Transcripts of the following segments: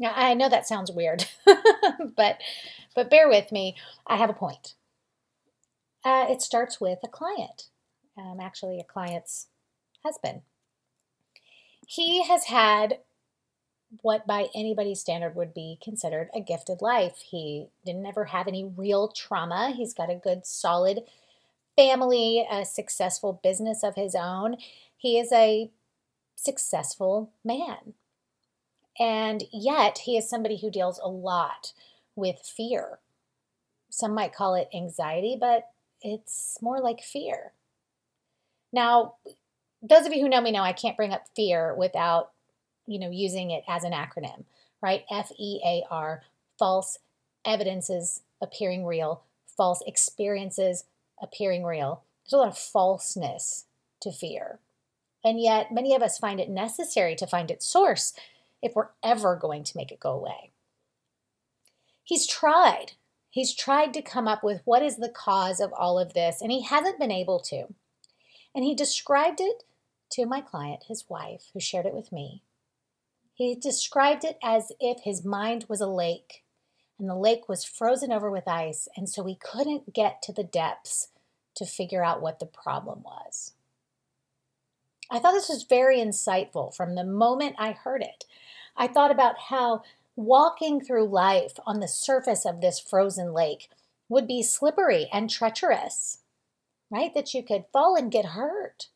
Now, I know that sounds weird, but but bear with me. I have a point. Uh, it starts with a client, um, actually a client's husband. He has had what by anybody's standard would be considered a gifted life. He didn't ever have any real trauma. He's got a good, solid family, a successful business of his own. He is a successful man. And yet, he is somebody who deals a lot with fear. Some might call it anxiety, but it's more like fear. Now, those of you who know me know I can't bring up fear without, you know, using it as an acronym, right? F E A R, false evidences appearing real, false experiences appearing real. There's a lot of falseness to fear. And yet, many of us find it necessary to find its source if we're ever going to make it go away. He's tried. He's tried to come up with what is the cause of all of this, and he hasn't been able to. And he described it to my client, his wife, who shared it with me. He described it as if his mind was a lake, and the lake was frozen over with ice, and so he couldn't get to the depths to figure out what the problem was. I thought this was very insightful from the moment I heard it. I thought about how walking through life on the surface of this frozen lake would be slippery and treacherous, right? That you could fall and get hurt.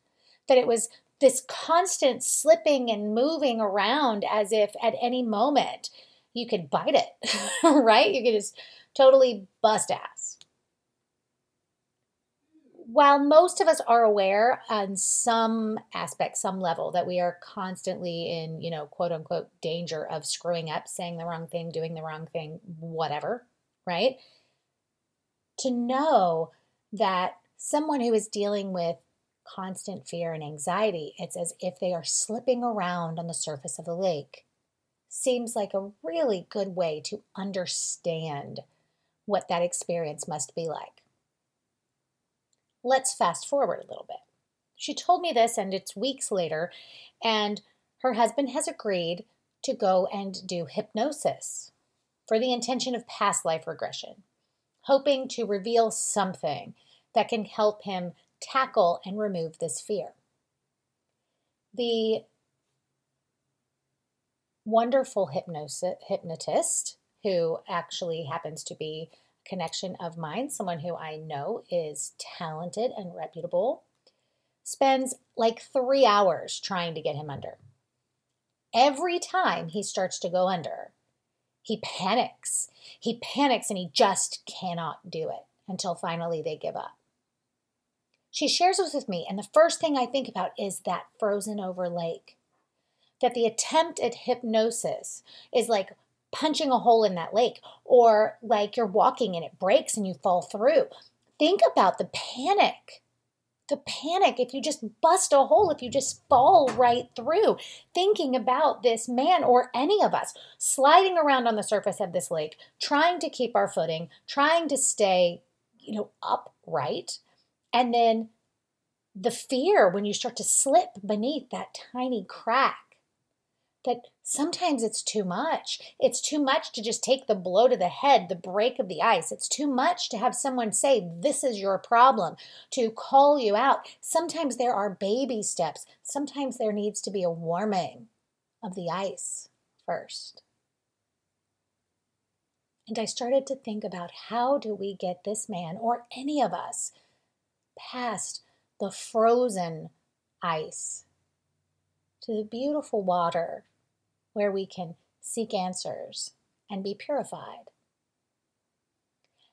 That it was this constant slipping and moving around as if at any moment you could bite it, right? You could just totally bust ass while most of us are aware on some aspect, some level, that we are constantly in, you know, quote unquote, danger of screwing up, saying the wrong thing, doing the wrong thing, whatever, right? To know that someone who is dealing with constant fear and anxiety, it's as if they are slipping around on the surface of the lake, seems like a really good way to understand what that experience must be like. Let's fast forward a little bit. She told me this, and it's weeks later, and her husband has agreed to go and do hypnosis for the intention of past life regression, hoping to reveal something that can help him tackle and remove this fear. The wonderful hypnosis, hypnotist, who actually happens to be connection of mine, someone who I know is talented and reputable, spends like three hours trying to get him under. Every time he starts to go under, he panics. He panics and he just cannot do it until finally they give up. She shares this with me, and the first thing I think about is that frozen over lake. That the attempt at hypnosis is like punching a hole in that lake or like you're walking and it breaks and you fall through. Think about the panic. The panic if you just bust a hole, if you just fall right through, thinking about this man or any of us sliding around on the surface of this lake, trying to keep our footing, trying to stay, you know, upright. And then the fear when you start to slip beneath that tiny crack that sometimes it's too much. It's too much to just take the blow to the head, the break of the ice. It's too much to have someone say, This is your problem, to call you out. Sometimes there are baby steps. Sometimes there needs to be a warming of the ice first. And I started to think about how do we get this man or any of us past the frozen ice to the beautiful water where we can seek answers and be purified.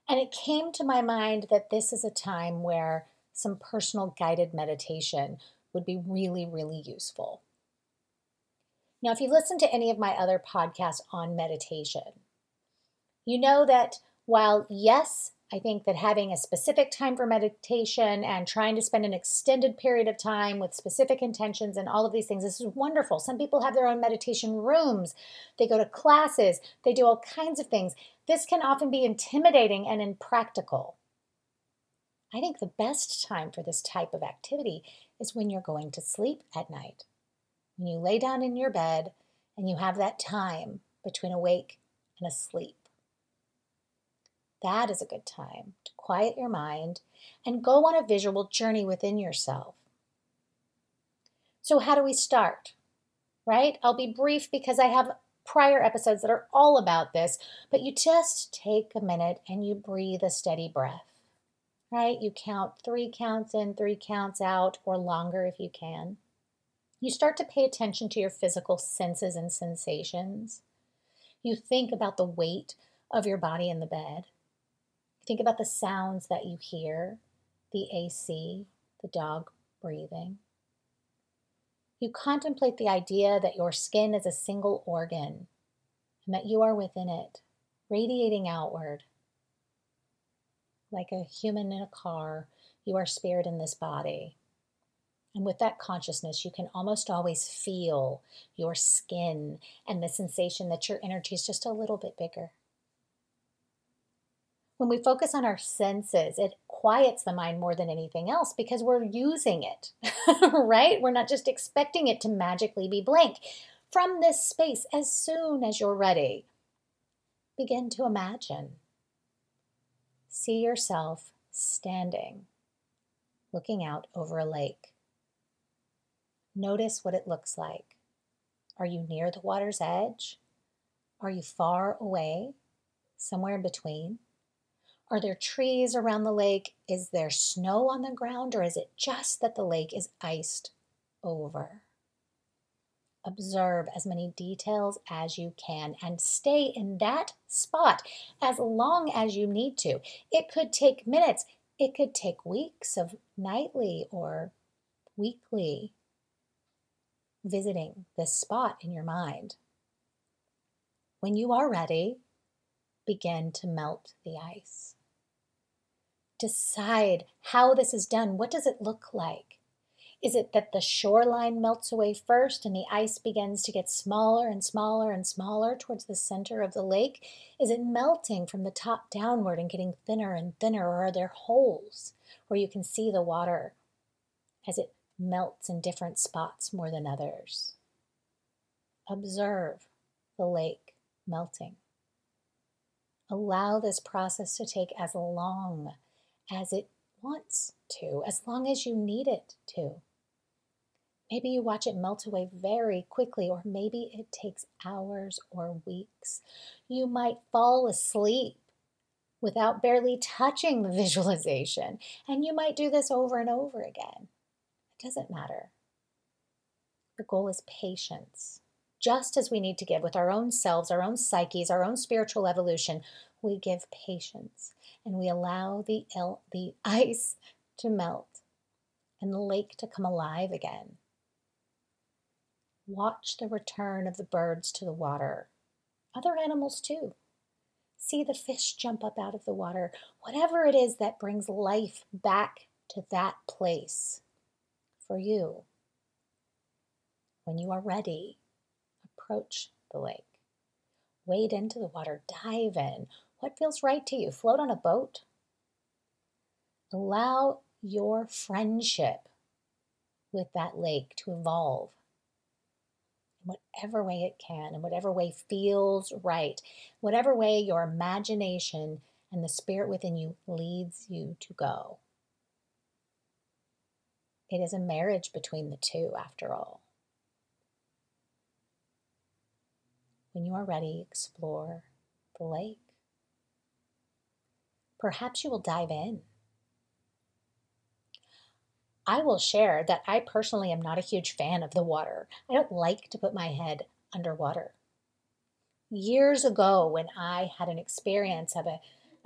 And it came to my mind that this is a time where some personal guided meditation would be really, really useful. Now, if you listen to any of my other podcasts on meditation, you know that while, yes, I think that having a specific time for meditation and trying to spend an extended period of time with specific intentions and all of these things, this is wonderful. Some people have their own meditation rooms, they go to classes, they do all kinds of things. This can often be intimidating and impractical. I think the best time for this type of activity is when you're going to sleep at night. When you lay down in your bed and you have that time between awake and asleep. That is a good time to quiet your mind and go on a visual journey within yourself. So, how do we start? Right? I'll be brief because I have prior episodes that are all about this, but you just take a minute and you breathe a steady breath. Right? You count three counts in, three counts out, or longer if you can. You start to pay attention to your physical senses and sensations. You think about the weight of your body in the bed. Think about the sounds that you hear the AC, the dog breathing. You contemplate the idea that your skin is a single organ and that you are within it, radiating outward. Like a human in a car, you are spirit in this body. And with that consciousness, you can almost always feel your skin and the sensation that your energy is just a little bit bigger. When we focus on our senses, it quiets the mind more than anything else because we're using it, right? We're not just expecting it to magically be blank. From this space, as soon as you're ready, begin to imagine. See yourself standing, looking out over a lake. Notice what it looks like. Are you near the water's edge? Are you far away? Somewhere in between? Are there trees around the lake? Is there snow on the ground, or is it just that the lake is iced over? Observe as many details as you can and stay in that spot as long as you need to. It could take minutes, it could take weeks of nightly or weekly visiting this spot in your mind. When you are ready, begin to melt the ice decide how this is done. What does it look like? Is it that the shoreline melts away first and the ice begins to get smaller and smaller and smaller towards the center of the lake? Is it melting from the top downward and getting thinner and thinner? Or are there holes where you can see the water as it melts in different spots more than others? Observe the lake melting. Allow this process to take as long as it wants to, as long as you need it to. Maybe you watch it melt away very quickly, or maybe it takes hours or weeks. You might fall asleep without barely touching the visualization, and you might do this over and over again. It doesn't matter. The goal is patience. Just as we need to give with our own selves, our own psyches, our own spiritual evolution, we give patience and we allow the, el- the ice to melt and the lake to come alive again. Watch the return of the birds to the water, other animals too. See the fish jump up out of the water, whatever it is that brings life back to that place for you. When you are ready, approach the lake. Wade into the water, dive in, what feels right to you? Float on a boat? Allow your friendship with that lake to evolve in whatever way it can, in whatever way feels right, whatever way your imagination and the spirit within you leads you to go. It is a marriage between the two, after all. When you are ready, explore the lake perhaps you will dive in. I will share that I personally am not a huge fan of the water. I don't like to put my head underwater. Years ago, when I had an experience of a,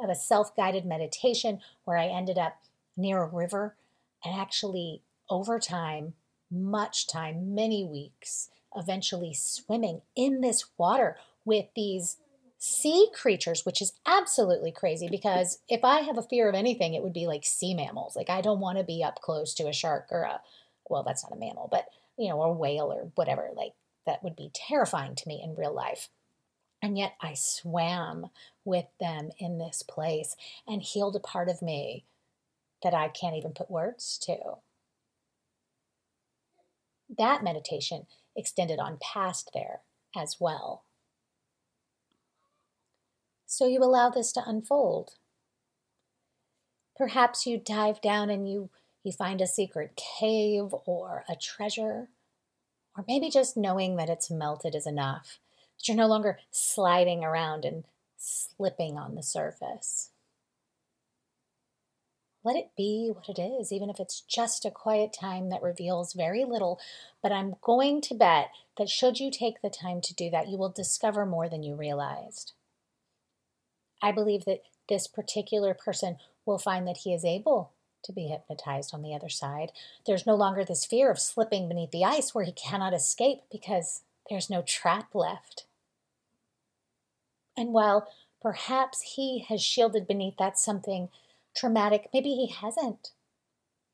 of a self guided meditation where I ended up near a river, and actually, over time, much time, many weeks eventually swimming in this water with these sea creatures, which is absolutely crazy because if I have a fear of anything, it would be like sea mammals. Like I don't want to be up close to a shark or a, well, that's not a mammal, but you know, a whale or whatever. Like that would be terrifying to me in real life. And yet I swam with them in this place and healed a part of me that I can't even put words to. That meditation extended on past there as well. So you allow this to unfold. Perhaps you dive down and you, you find a secret cave or a treasure, or maybe just knowing that it's melted is enough, that you're no longer sliding around and slipping on the surface. Let it be what it is, even if it's just a quiet time that reveals very little. But I'm going to bet that should you take the time to do that, you will discover more than you realized. I believe that this particular person will find that he is able to be hypnotized on the other side. There's no longer this fear of slipping beneath the ice where he cannot escape because there's no trap left. And while perhaps he has shielded beneath that something traumatic, maybe he hasn't.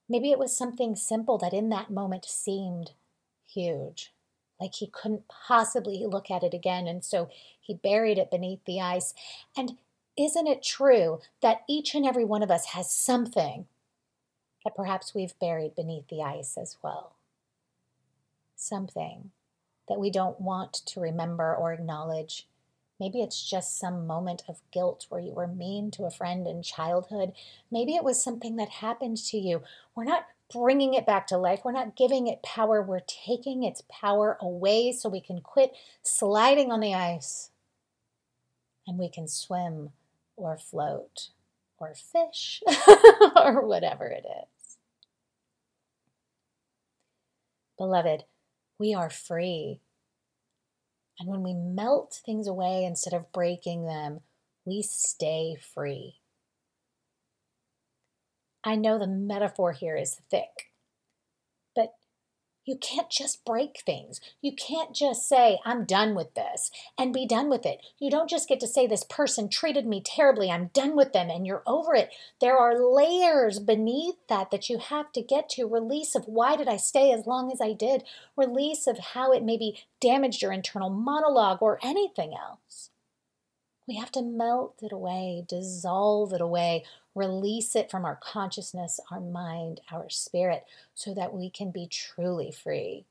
Maybe it was something simple that in that moment seemed huge, like he couldn't possibly look at it again. And so he buried it beneath the ice. And isn't it true that each and every one of us has something that perhaps we've buried beneath the ice as well? Something that we don't want to remember or acknowledge. Maybe it's just some moment of guilt where you were mean to a friend in childhood. Maybe it was something that happened to you. We're not bringing it back to life. We're not giving it power. We're taking its power away so we can quit sliding on the ice and we can swim or float or fish or whatever it is. Beloved, we are free. And when we melt things away instead of breaking them, we stay free. I know the metaphor here is thick, you can't just break things. You can't just say, I'm done with this and be done with it. You don't just get to say, This person treated me terribly. I'm done with them and you're over it. There are layers beneath that that you have to get to. Release of why did I stay as long as I did? Release of how it maybe damaged your internal monologue or anything else. We have to melt it away, dissolve it away, release it from our consciousness, our mind, our spirit, so that we can be truly free.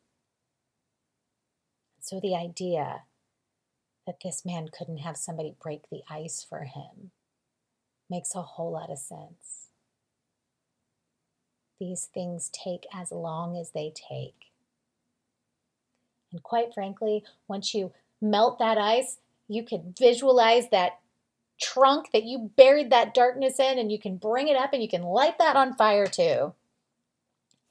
So, the idea that this man couldn't have somebody break the ice for him makes a whole lot of sense. These things take as long as they take. And quite frankly, once you melt that ice, you can visualize that trunk that you buried that darkness in and you can bring it up and you can light that on fire too.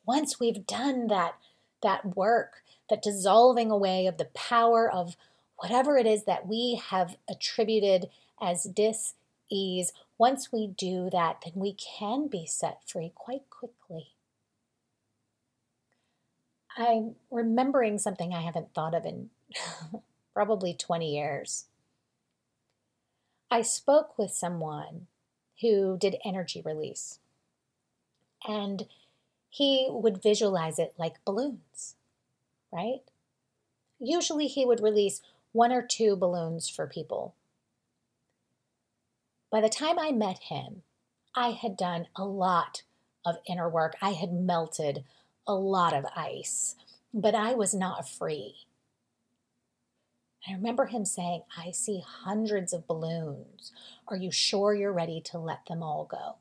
Once we've done that that work, that dissolving away of the power of whatever it is that we have attributed as dis-ease, once we do that, then we can be set free quite quickly. I'm remembering something I haven't thought of in probably 20 years. I spoke with someone who did energy release, and he would visualize it like balloons, right? Usually he would release one or two balloons for people. By the time I met him, I had done a lot of inner work. I had melted a lot of ice, but I was not free. I remember him saying, I see hundreds of balloons. Are you sure you're ready to let them all go?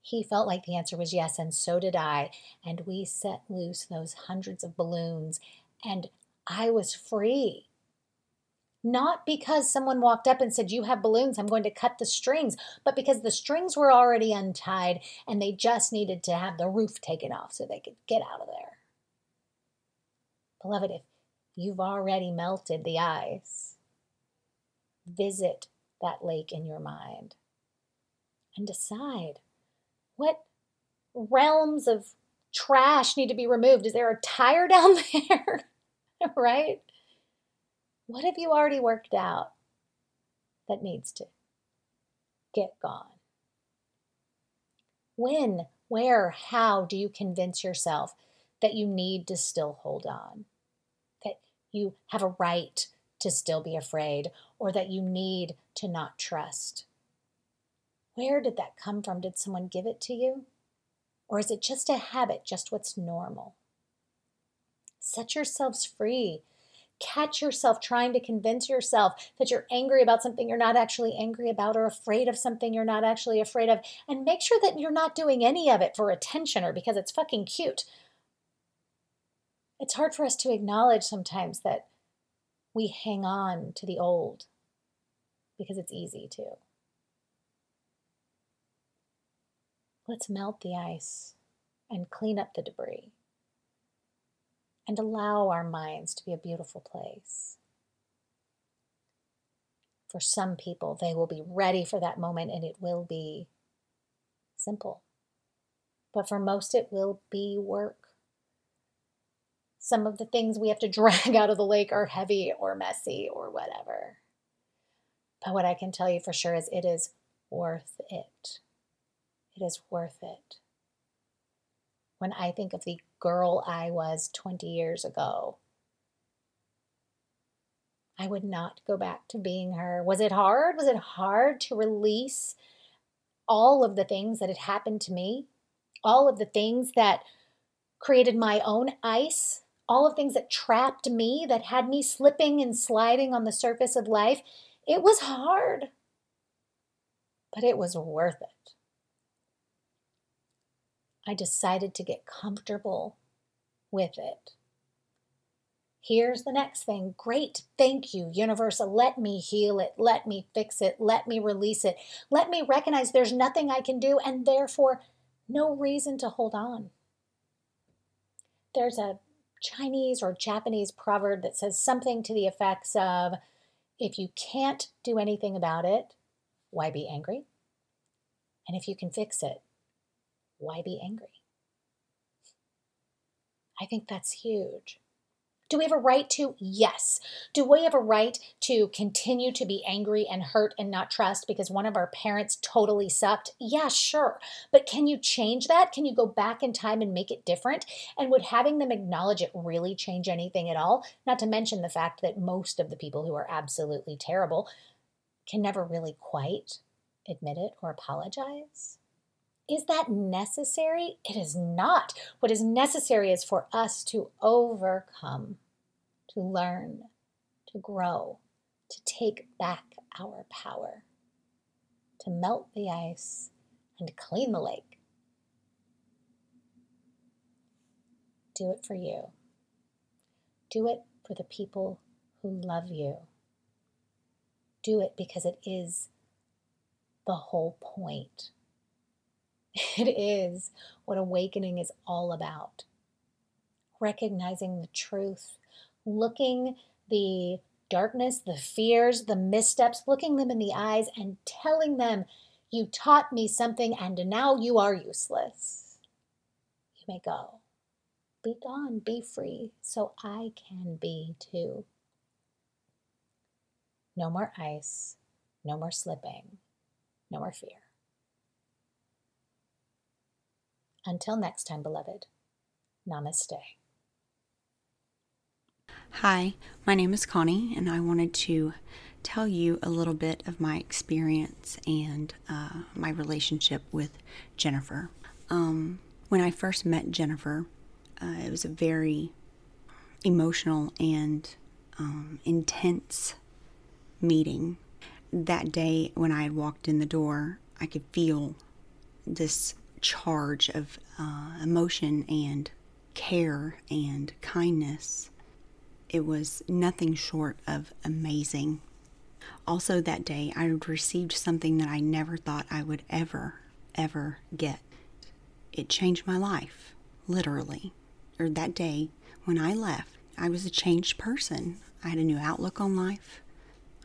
He felt like the answer was yes, and so did I. And we set loose those hundreds of balloons, and I was free. Not because someone walked up and said, You have balloons, I'm going to cut the strings, but because the strings were already untied and they just needed to have the roof taken off so they could get out of there. Beloved, if you've already melted the ice, visit that lake in your mind and decide what realms of trash need to be removed? Is there a tire down there? right? What have you already worked out that needs to get gone? When, where, how do you convince yourself that you need to still hold on? That you have a right to still be afraid or that you need to not trust? Where did that come from? Did someone give it to you? Or is it just a habit, just what's normal? Set yourselves free. Catch yourself trying to convince yourself that you're angry about something you're not actually angry about or afraid of something you're not actually afraid of. And make sure that you're not doing any of it for attention or because it's fucking cute. It's hard for us to acknowledge sometimes that we hang on to the old because it's easy to. Let's melt the ice and clean up the debris and allow our minds to be a beautiful place. For some people, they will be ready for that moment and it will be simple. But for most, it will be work. Some of the things we have to drag out of the lake are heavy or messy or whatever. But what I can tell you for sure is it is worth it. It is worth it. When I think of the girl I was 20 years ago, I would not go back to being her. Was it hard? Was it hard to release all of the things that had happened to me? All of the things that created my own ice? All of things that trapped me, that had me slipping and sliding on the surface of life? It was hard, but it was worth it. I decided to get comfortable with it. Here's the next thing. Great. Thank you, universe. Let me heal it. Let me fix it. Let me release it. Let me recognize there's nothing I can do and therefore no reason to hold on. There's a Chinese or Japanese proverb that says something to the effects of if you can't do anything about it, why be angry? And if you can fix it, why be angry? I think that's huge. Do we have a right to? Yes. Do we have a right to continue to be angry and hurt and not trust because one of our parents totally sucked? Yeah, sure. But can you change that? Can you go back in time and make it different? And would having them acknowledge it really change anything at all? Not to mention the fact that most of the people who are absolutely terrible can never really quite admit it or apologize. Is that necessary? It is not. What is necessary is for us to overcome, to learn, to grow, to take back our power, to melt the ice and clean the lake. Do it for you. Do it for the people who love you. Do it because it is the whole point It is what awakening is all about. Recognizing the truth, looking the darkness, the fears, the missteps, looking them in the eyes and telling them, You taught me something and now you are useless. You may go. Be gone, be free, so I can be too. No more ice, no more slipping, no more fear. Until next time, beloved, namaste. Hi, my name is Connie, and I wanted to tell you a little bit of my experience and uh, my relationship with Jennifer. Um, when I first met Jennifer, uh, it was a very emotional and um, intense meeting. That day, when I had walked in the door, I could feel this charge of uh, emotion and care and kindness. It was nothing short of amazing. Also, that day, I received something that I never thought I would ever, ever get. It changed my life, literally. Or that day, when I left, I was a changed person. I had a new outlook on life.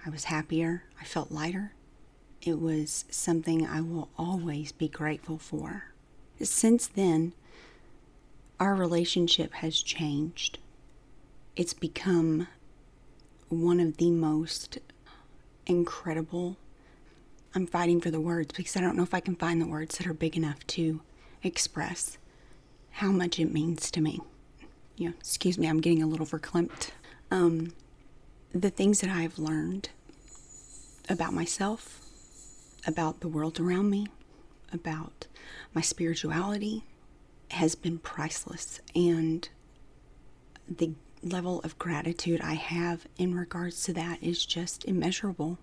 I was happier. I felt lighter. It was something I will always be grateful for. Since then, our relationship has changed. It's become one of the most incredible. I'm fighting for the words because I don't know if I can find the words that are big enough to express how much it means to me. You know, excuse me, I'm getting a little verklempt. Um, the things that I've learned about myself, about the world around me, about my spirituality, has been priceless. And the level of gratitude I have in regards to that is just immeasurable.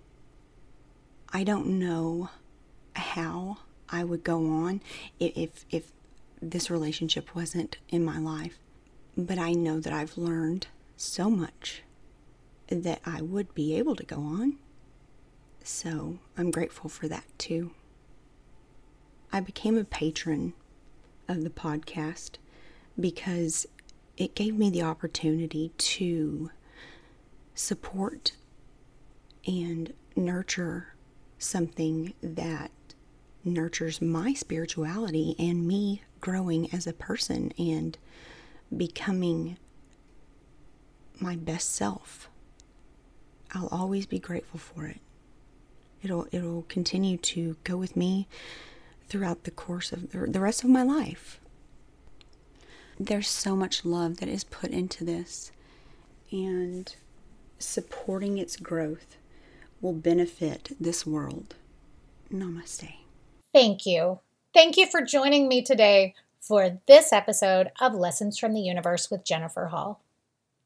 I don't know how I would go on if if this relationship wasn't in my life, but I know that I've learned so much that I would be able to go on. So, I'm grateful for that too. I became a patron of the podcast because it gave me the opportunity to support and nurture something that nurtures my spirituality and me growing as a person and becoming my best self. I'll always be grateful for it. It'll it'll continue to go with me throughout the course of the rest of my life. There's so much love that is put into this, and supporting its growth will benefit this world. Namaste. Thank you. Thank you for joining me today for this episode of Lessons from the Universe with Jennifer Hall.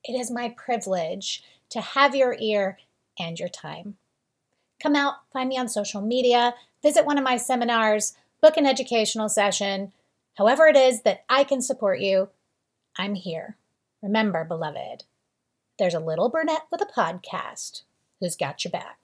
It is my privilege to have your ear and your time. Come out, find me on social media, visit one of my seminars, book an educational session. However, it is that I can support you, I'm here. Remember, beloved, there's a little brunette with a podcast who's got your back.